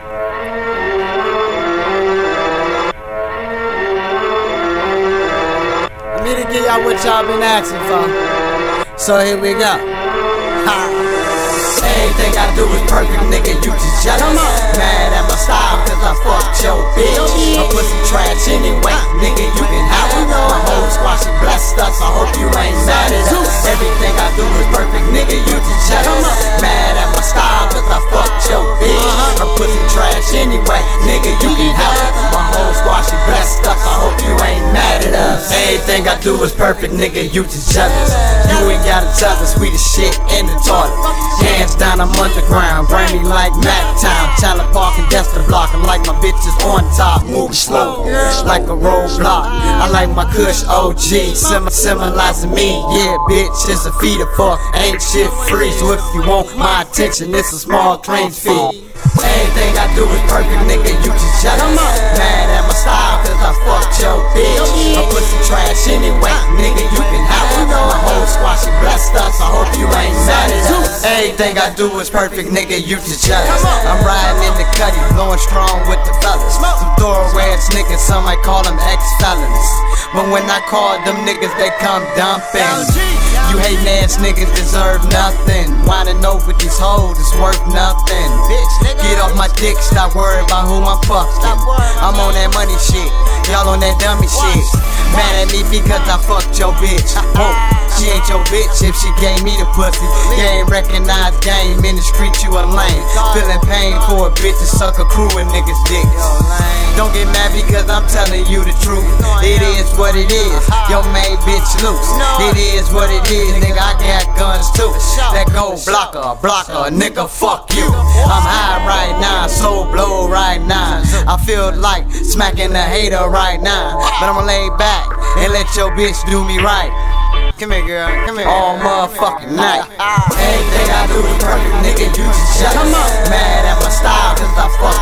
Let me to give y'all what y'all been asking for. So here we go. Ha. Everything I do is perfect, nigga, Everything I do is perfect, nigga, you just jealous. You ain't gotta tell the shit in the toilet. Hands down, I'm underground, me like Mac Town. Chandler Park and Dexter Block. I'm like my bitches on top, moving slow, like a roadblock. I like my Kush OG, sim- symbolizing me. Yeah, bitch, it's a feeder fuck, ain't shit free. So if you want my attention, it's a small claims fee. Everything I do is perfect, nigga, you just jealous. Trash anyway, nigga, you can have it. My whole squad, she blessed us, I hope you ain't mad at us. Everything I do is perfect, nigga, you just jealous. I'm riding in the cutty, blowing strong with the fellas. Some throwaway ass niggas, some might call them ex-felons. But when I call them niggas, they come dumping. You hating ass niggas deserve nothing. Wanna know what these hoes is worth nothing. Get off my dick, stop worrying about who I'm fucking. I'm on that money shit, y'all on that dummy shit. Mad at me because I fucked your bitch. Whoa, she ain't your bitch if she gave me the pussy. You ain't recognized game in the street, you a lame. Feeling pain for a bitch to suck a crew of niggas' dicks. Don't get mad because I'm telling you the truth. It is what it is. Your main bitch loose. It is what it is, nigga. I got guns too. That go blocker, blocker, nigga. Fuck you. I'm high right now, so blow right now. I feel like smacking a hater right now, but I'ma lay back and let your bitch do me right. Come here, girl. Come here. All motherfucking night. Everything I do is perfect, nigga. You just jealous. Mad at my style, cause I bitch.